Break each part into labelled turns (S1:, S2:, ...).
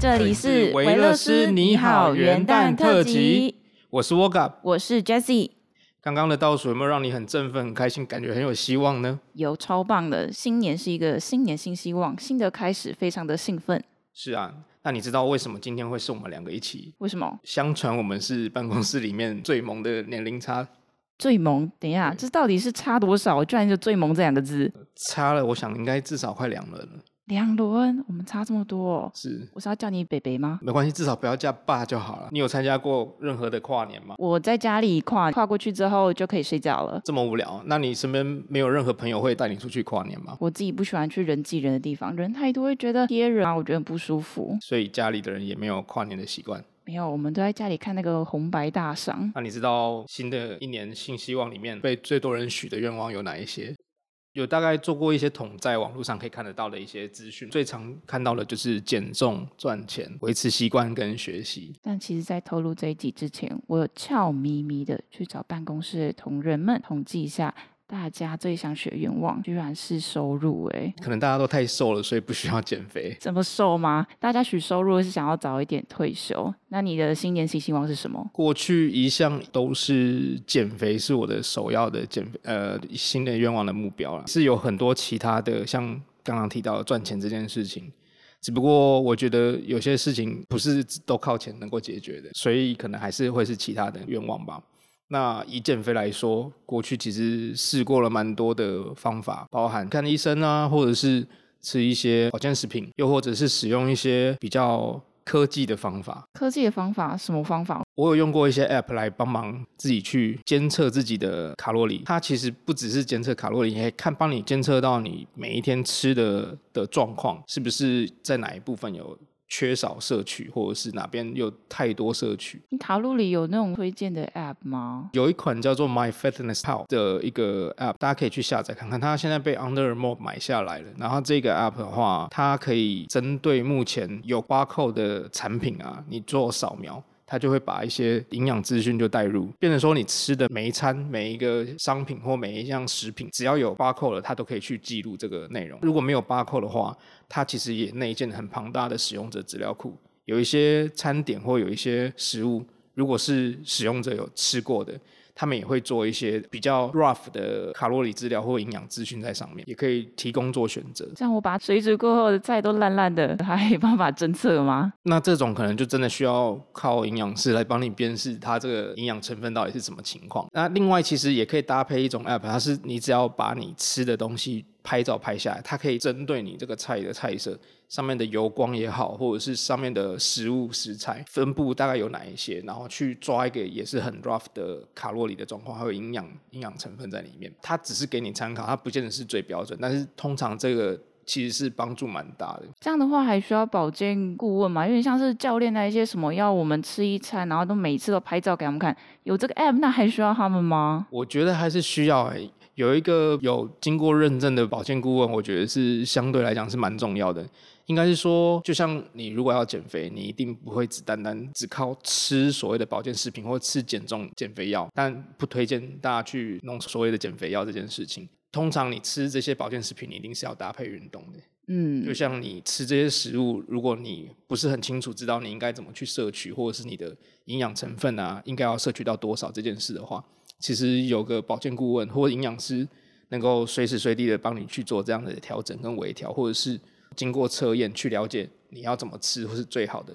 S1: 这里是维勒斯你好元旦特辑，
S2: 我是 Woga，
S1: 我是 Jessie。
S2: 刚刚的倒数有没有让你很振奋、很开心，感觉很有希望呢？
S1: 有超棒的，新年是一个新年新希望，新的开始，非常的兴奋。
S2: 是啊，那你知道为什么今天会是我们两个一起？
S1: 为什么？
S2: 相传我们是办公室里面最萌的年龄差。
S1: 最萌？等一下，这到底是差多少？居然就最萌这两个字？
S2: 差了，我想应该至少快两轮了。
S1: 两轮，我们差这么多，
S2: 是
S1: 我是要叫你北北吗？
S2: 没关系，至少不要叫爸就好了。你有参加过任何的跨年吗？
S1: 我在家里跨跨过去之后就可以睡觉了。
S2: 这么无聊？那你身边没有任何朋友会带你出去跨年吗？
S1: 我自己不喜欢去人挤人的地方，人太多会觉得贴人啊，我觉得很不舒服。
S2: 所以家里的人也没有跨年的习惯。
S1: 没有，我们都在家里看那个红白大赏。
S2: 那你知道新的一年新希望里面被最多人许的愿望有哪一些？有大概做过一些统，在网络上可以看得到的一些资讯，最常看到的就是减重、赚钱、维持习惯跟学习。
S1: 但其实，在透露这一集之前，我有悄咪咪的去找办公室的同仁们统计一下。大家最想学愿望居然是收入哎，
S2: 可能大家都太瘦了，所以不需要减肥。
S1: 怎么瘦吗？大家许收入是想要早一点退休。那你的新年新希望是什么？
S2: 过去一向都是减肥是我的首要的减肥呃新的愿望的目标了。是有很多其他的，像刚刚提到的赚钱这件事情，只不过我觉得有些事情不是都靠钱能够解决的，所以可能还是会是其他的愿望吧。那以减肥来说，过去其实试过了蛮多的方法，包含看医生啊，或者是吃一些保健食品，又或者是使用一些比较科技的方法。
S1: 科技的方法？什么方法？
S2: 我有用过一些 App 来帮忙自己去监测自己的卡路里。它其实不只是监测卡路里，也看帮你监测到你每一天吃的的状况，是不是在哪一部分有。缺少摄取，或者是哪边有太多摄取？
S1: 你卡路里有那种推荐的 App 吗？
S2: 有一款叫做 My Fitness Pal 的一个 App，大家可以去下载看看。它现在被 Under Armour 买下来了。然后这个 App 的话，它可以针对目前有挂扣的产品啊，你做扫描。他就会把一些营养资讯就带入，变成说你吃的每一餐、每一个商品或每一样食品，只要有八扣了，它都可以去记录这个内容。如果没有八扣的话，它其实也内建很庞大的使用者资料库，有一些餐点或有一些食物，如果是使用者有吃过的。他们也会做一些比较 rough 的卡路里资料或营养资讯在上面，也可以提供做选择。
S1: 这样我把水煮过后的菜都烂烂的，还有办法侦测吗？
S2: 那这种可能就真的需要靠营养师来帮你辨识它这个营养成分到底是什么情况。那另外其实也可以搭配一种 app，它是你只要把你吃的东西拍照拍下来，它可以针对你这个菜的菜色。上面的油光也好，或者是上面的食物食材分布大概有哪一些，然后去抓一个也是很 rough 的卡路里的状况，还有营养营养成分在里面。它只是给你参考，它不见得是最标准，但是通常这个其实是帮助蛮大的。
S1: 这样的话还需要保健顾问吗？有点像是教练那一些什么要我们吃一餐，然后都每次都拍照给他们看。有这个 app，那还需要他们吗？
S2: 我觉得还是需要诶。有一个有经过认证的保健顾问，我觉得是相对来讲是蛮重要的。应该是说，就像你如果要减肥，你一定不会只单单只靠吃所谓的保健食品或吃减重减肥药，但不推荐大家去弄所谓的减肥药这件事情。通常你吃这些保健食品，你一定是要搭配运动的。嗯，就像你吃这些食物，如果你不是很清楚知道你应该怎么去摄取，或者是你的营养成分啊，应该要摄取到多少这件事的话，其实有个保健顾问或营养师能够随时随地的帮你去做这样的调整跟微调，或者是。经过测验去了解你要怎么吃或是最好的，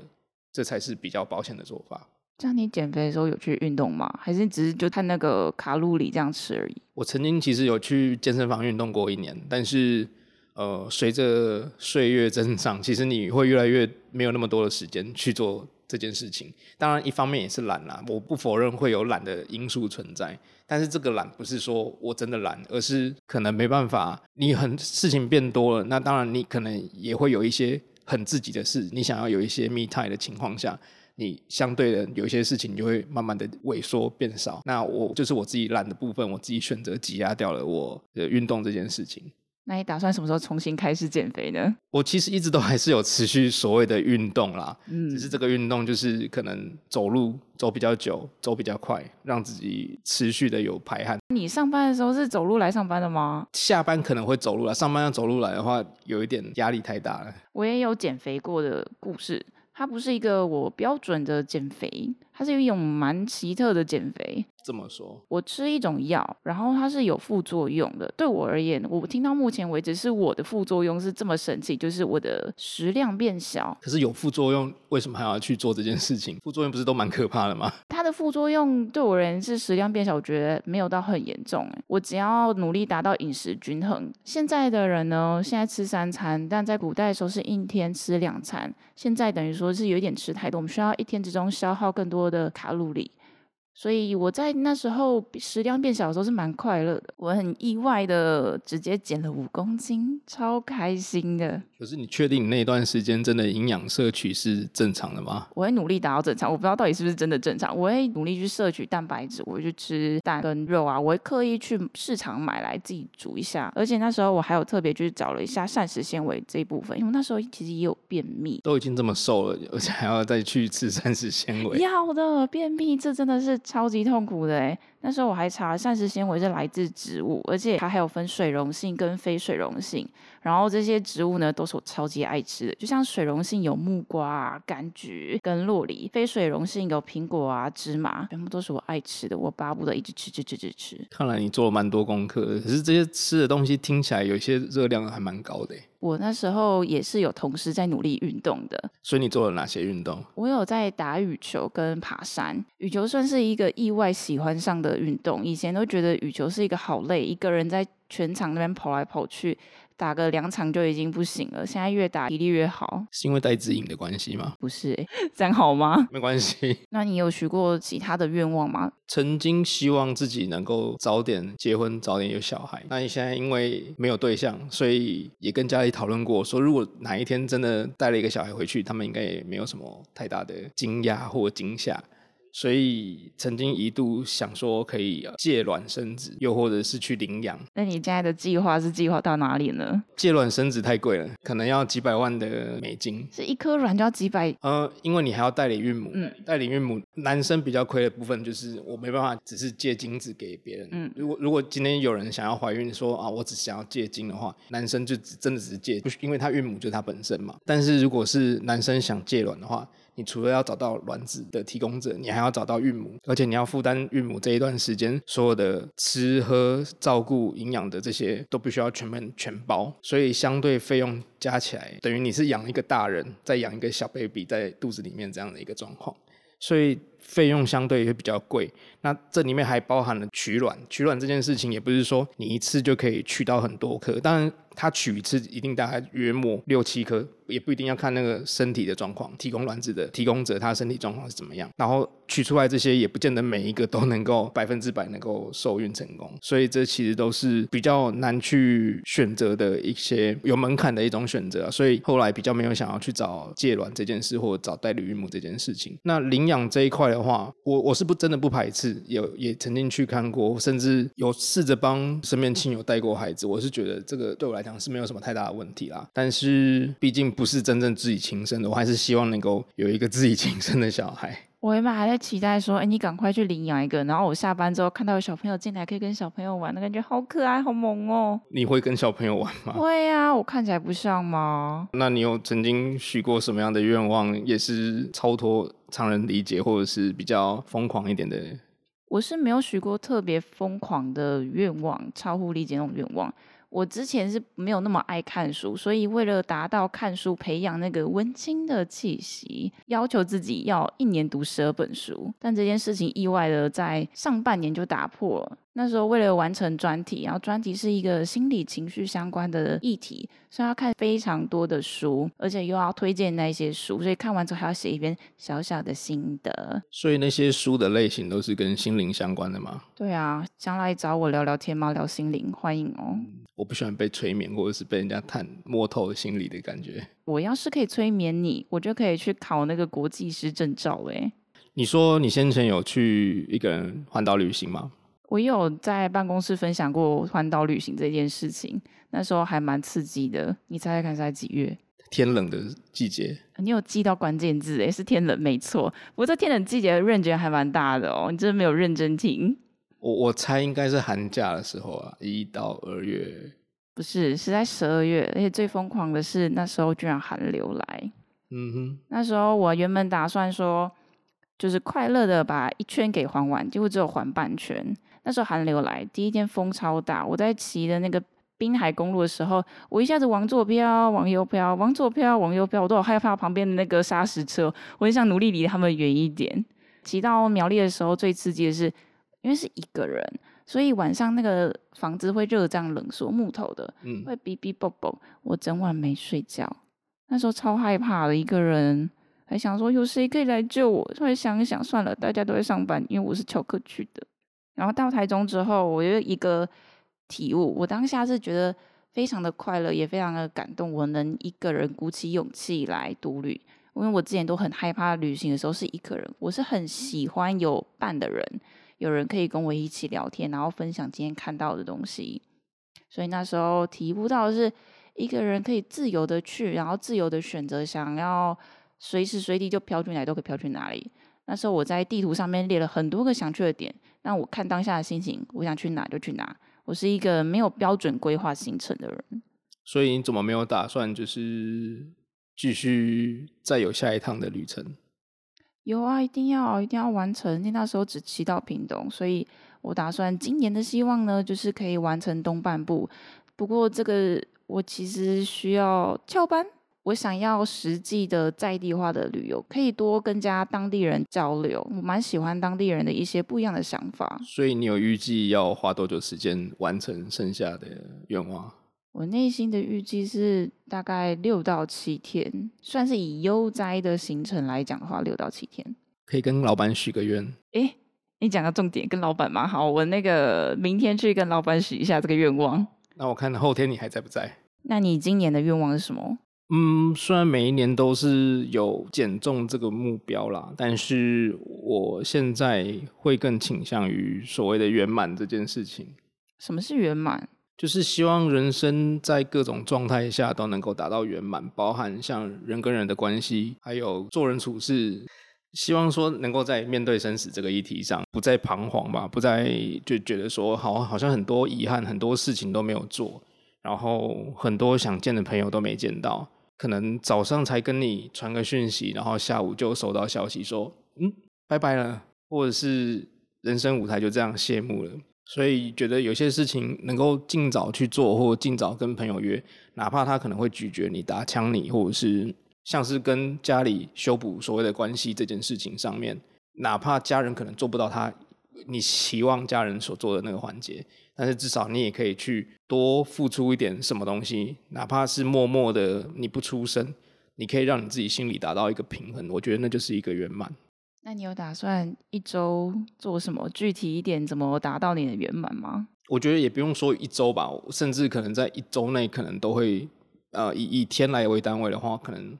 S2: 这才是比较保险的做法。
S1: 这样你减肥的时候有去运动吗？还是只是就看那个卡路里这样吃而已？
S2: 我曾经其实有去健身房运动过一年，但是呃，随着岁月增长，其实你会越来越没有那么多的时间去做。这件事情，当然一方面也是懒啦，我不否认会有懒的因素存在，但是这个懒不是说我真的懒，而是可能没办法，你很事情变多了，那当然你可能也会有一些很自己的事，你想要有一些 me time 的情况下，你相对的有一些事情就会慢慢的萎缩变少，那我就是我自己懒的部分，我自己选择挤压掉了我的运动这件事情。
S1: 那你打算什么时候重新开始减肥呢？
S2: 我其实一直都还是有持续所谓的运动啦，嗯，只是这个运动就是可能走路走比较久，走比较快，让自己持续的有排汗。
S1: 你上班的时候是走路来上班的吗？
S2: 下班可能会走路来，上班要走路来的话，有一点压力太大了。
S1: 我也有减肥过的故事。它不是一个我标准的减肥，它是一种蛮奇特的减肥。
S2: 这么说，
S1: 我吃一种药，然后它是有副作用的。对我而言，我听到目前为止是我的副作用是这么神奇，就是我的食量变小。
S2: 可是有副作用，为什么还要去做这件事情？副作用不是都蛮可怕的吗？
S1: 它的副作用对我而言是食量变小，我觉得没有到很严重。我只要努力达到饮食均衡。现在的人呢，现在吃三餐，但在古代的时候是一天吃两餐，现在等于说是有一点吃太多，我们需要一天之中消耗更多的卡路里。所以我在那时候食量变小的时候是蛮快乐的，我很意外的直接减了五公斤，超开心的。
S2: 可是你确定你那段时间真的营养摄取是正常的吗？
S1: 我会努力达到正常，我不知道到底是不是真的正常。我会努力去摄取蛋白质，我会去吃蛋跟肉啊，我会刻意去市场买来自己煮一下。而且那时候我还有特别去找了一下膳食纤维这一部分，因为那时候其实也有便秘，
S2: 都已经这么瘦了，而且还要再去吃膳食纤维。
S1: 要的，便秘这真的是。超级痛苦的哎。那时候我还查膳食纤维是来自植物，而且它还有分水溶性跟非水溶性。然后这些植物呢，都是我超级爱吃的，就像水溶性有木瓜、啊、柑橘跟洛梨，非水溶性有苹果啊、芝麻，全部都是我爱吃的。我巴不得一直吃吃吃吃吃。
S2: 看来你做了蛮多功课，可是这些吃的东西听起来有些热量还蛮高的。
S1: 我那时候也是有同时在努力运动的。
S2: 所以你做了哪些运动？
S1: 我有在打羽球跟爬山。羽球算是一个意外喜欢上的。运动以前都觉得羽球是一个好累，一个人在全场那边跑来跑去，打个两场就已经不行了。现在越打体力越好，
S2: 是因为戴资颖的关系吗？
S1: 不是，这样好吗？
S2: 没关系。
S1: 那你有许过其他的愿望吗？
S2: 曾经希望自己能够早点结婚，早点有小孩。那你现在因为没有对象，所以也跟家里讨论过，说如果哪一天真的带了一个小孩回去，他们应该也没有什么太大的惊讶或惊吓。所以曾经一度想说可以借卵生子，又或者是去领养。
S1: 那你现在的计划是计划到哪里呢？
S2: 借卵生子太贵了，可能要几百万的美金。
S1: 是一颗卵就要几百？
S2: 呃，因为你还要代理孕母。嗯，代理孕母，男生比较亏的部分就是我没办法只是借精子给别人。嗯，如果如果今天有人想要怀孕，说啊我只想要借精的话，男生就只真的只是借，不因为他孕母就是他本身嘛。但是如果是男生想借卵的话，你除了要找到卵子的提供者，你还要找到孕母，而且你要负担孕母这一段时间所有的吃喝、照顾、营养的这些，都必须要全面全包。所以相对费用加起来，等于你是养一个大人，再养一个小 baby 在肚子里面这样的一个状况，所以费用相对会比较贵。那这里面还包含了取卵，取卵这件事情也不是说你一次就可以取到很多颗，当然。它取一次一定大概约莫六七颗，也不一定要看那个身体的状况。提供卵子的提供者，他身体状况是怎么样？然后取出来这些，也不见得每一个都能够 百分之百能够受孕成功。所以这其实都是比较难去选择的一些有门槛的一种选择。所以后来比较没有想要去找借卵这件事，或找代理孕母这件事情。那领养这一块的话，我我是不真的不排斥，有也曾经去看过，甚至有试着帮身边亲友带过孩子。我是觉得这个对我来。讲是没有什么太大的问题啦，但是毕竟不是真正自己亲生的，我还是希望能够有一个自己亲生的小孩。
S1: 我原本还在期待说，哎，你赶快去领养一个，然后我下班之后看到有小朋友进来，可以跟小朋友玩，那感觉好可爱、好萌哦。
S2: 你会跟小朋友玩吗？
S1: 会啊，我看起来不像吗？
S2: 那你有曾经许过什么样的愿望，也是超脱常人理解，或者是比较疯狂一点的？
S1: 我是没有许过特别疯狂的愿望，超乎理解那种愿望。我之前是没有那么爱看书，所以为了达到看书、培养那个文青的气息，要求自己要一年读十二本书。但这件事情意外的在上半年就打破了。那时候为了完成专题，然后专题是一个心理情绪相关的议题，所以要看非常多的书，而且又要推荐那些书，所以看完之后还要写一篇小小的心得。
S2: 所以那些书的类型都是跟心灵相关的吗？
S1: 对啊，将来找我聊聊天吗？聊心灵，欢迎哦。
S2: 我不喜欢被催眠或者是被人家探摸透心理的感觉。
S1: 我要是可以催眠你，我就可以去考那个国际师证照哎。
S2: 你说你先前有去一个人环岛旅行吗？
S1: 我有在办公室分享过环岛旅行这件事情，那时候还蛮刺激的。你猜猜看，是在几月？
S2: 天冷的季节。
S1: 你有记到关键字诶，是天冷，没错。不过这天冷季节的 range 还蛮大的哦，你真的没有认真听。
S2: 我我猜应该是寒假的时候啊，一到二月。
S1: 不是，是在十二月，而且最疯狂的是那时候居然寒流来。
S2: 嗯哼，
S1: 那时候我原本打算说，就是快乐的把一圈给还完，结果只有还半圈。那时候寒流来，第一天风超大，我在骑的那个滨海公路的时候，我一下子往左飘，往右飘，往左飘，往右飘，我都好害怕旁边的那个砂石车，我就想努力离他们远一点。骑到苗栗的时候，最刺激的是，因为是一个人，所以晚上那个房子会热胀冷缩，木头的，
S2: 嗯，
S1: 会哔哔啵啵，我整晚没睡觉。那时候超害怕的，一个人，还想说有谁可以来救我。后来想一想，算了，大家都在上班，因为我是翘课去的。然后到台中之后，我有一个体悟，我当下是觉得非常的快乐，也非常的感动。我能一个人鼓起勇气来独旅，因为我之前都很害怕旅行的时候是一个人，我是很喜欢有伴的人，有人可以跟我一起聊天，然后分享今天看到的东西。所以那时候体悟到的是。一个人可以自由的去，然后自由的选择，想要随时随地就飘去哪里都可以飘去哪里。那时候我在地图上面列了很多个想去的点，那我看当下的心情，我想去哪就去哪。我是一个没有标准规划行程的人。
S2: 所以你怎么没有打算就是继续再有下一趟的旅程？
S1: 有啊，一定要一定要完成。那那时候只骑到屏东，所以我打算今年的希望呢，就是可以完成东半部。不过这个。我其实需要翘班，我想要实际的在地化的旅游，可以多跟加当地人交流。我蛮喜欢当地人的一些不一样的想法。
S2: 所以你有预计要花多久时间完成剩下的愿望？
S1: 我内心的预计是大概六到七天，算是以悠哉的行程来讲的话，六到七天。
S2: 可以跟老板许个愿。
S1: 诶，你讲个重点，跟老板吗？好，我那个明天去跟老板许一下这个愿望。
S2: 那我看后天你还在不在？
S1: 那你今年的愿望是什么？
S2: 嗯，虽然每一年都是有减重这个目标啦，但是我现在会更倾向于所谓的圆满这件事情。
S1: 什么是圆满？
S2: 就是希望人生在各种状态下都能够达到圆满，包含像人跟人的关系，还有做人处事。希望说能够在面对生死这个议题上，不再彷徨吧，不再就觉得说好好像很多遗憾，很多事情都没有做，然后很多想见的朋友都没见到，可能早上才跟你传个讯息，然后下午就收到消息说嗯拜拜了，或者是人生舞台就这样谢幕了。所以觉得有些事情能够尽早去做，或尽早跟朋友约，哪怕他可能会拒绝你、打枪你，或者是。像是跟家里修补所谓的关系这件事情上面，哪怕家人可能做不到他你期望家人所做的那个环节，但是至少你也可以去多付出一点什么东西，哪怕是默默的你不出声，你可以让你自己心里达到一个平衡，我觉得那就是一个圆满。
S1: 那你有打算一周做什么？具体一点，怎么达到你的圆满吗？
S2: 我觉得也不用说一周吧，甚至可能在一周内，可能都会呃以以天来为单位的话，可能。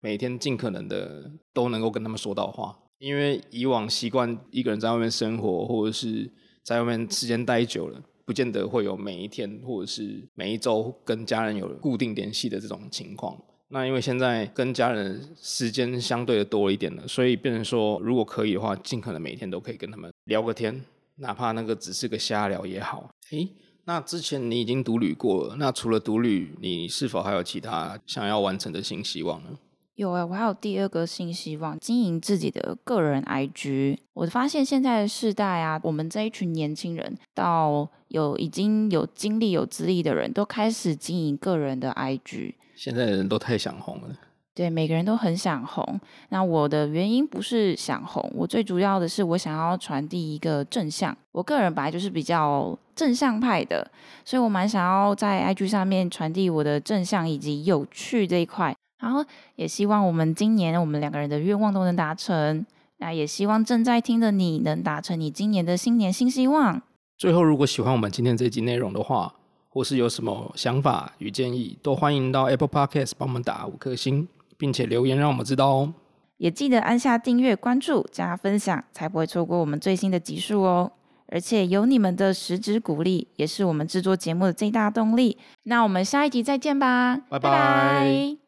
S2: 每天尽可能的都能够跟他们说到话，因为以往习惯一个人在外面生活，或者是在外面时间待久了，不见得会有每一天或者是每一周跟家人有固定联系的这种情况。那因为现在跟家人时间相对的多一点了，所以变成说，如果可以的话，尽可能每天都可以跟他们聊个天，哪怕那个只是个瞎聊也好。诶，那之前你已经独旅过了，那除了独旅，你是否还有其他想要完成的新希望呢？
S1: 有哎，我还有第二个新希望，经营自己的个人 IG。我发现现在的世代啊，我们这一群年轻人，到有已经有经历、有资历的人都开始经营个人的 IG。
S2: 现在的人都太想红了，
S1: 对，每个人都很想红。那我的原因不是想红，我最主要的是我想要传递一个正向。我个人本来就是比较正向派的，所以我蛮想要在 IG 上面传递我的正向以及有趣这一块。然后也希望我们今年我们两个人的愿望都能达成。那也希望正在听的你能达成你今年的新年新希望。
S2: 最后，如果喜欢我们今天这集内容的话，或是有什么想法与建议，都欢迎到 Apple Podcast 帮我们打五颗星，并且留言让我们知道哦。
S1: 也记得按下订阅、关注、加分享，才不会错过我们最新的集数哦。而且有你们的实质鼓励，也是我们制作节目的最大动力。那我们下一集再见吧，
S2: 拜拜。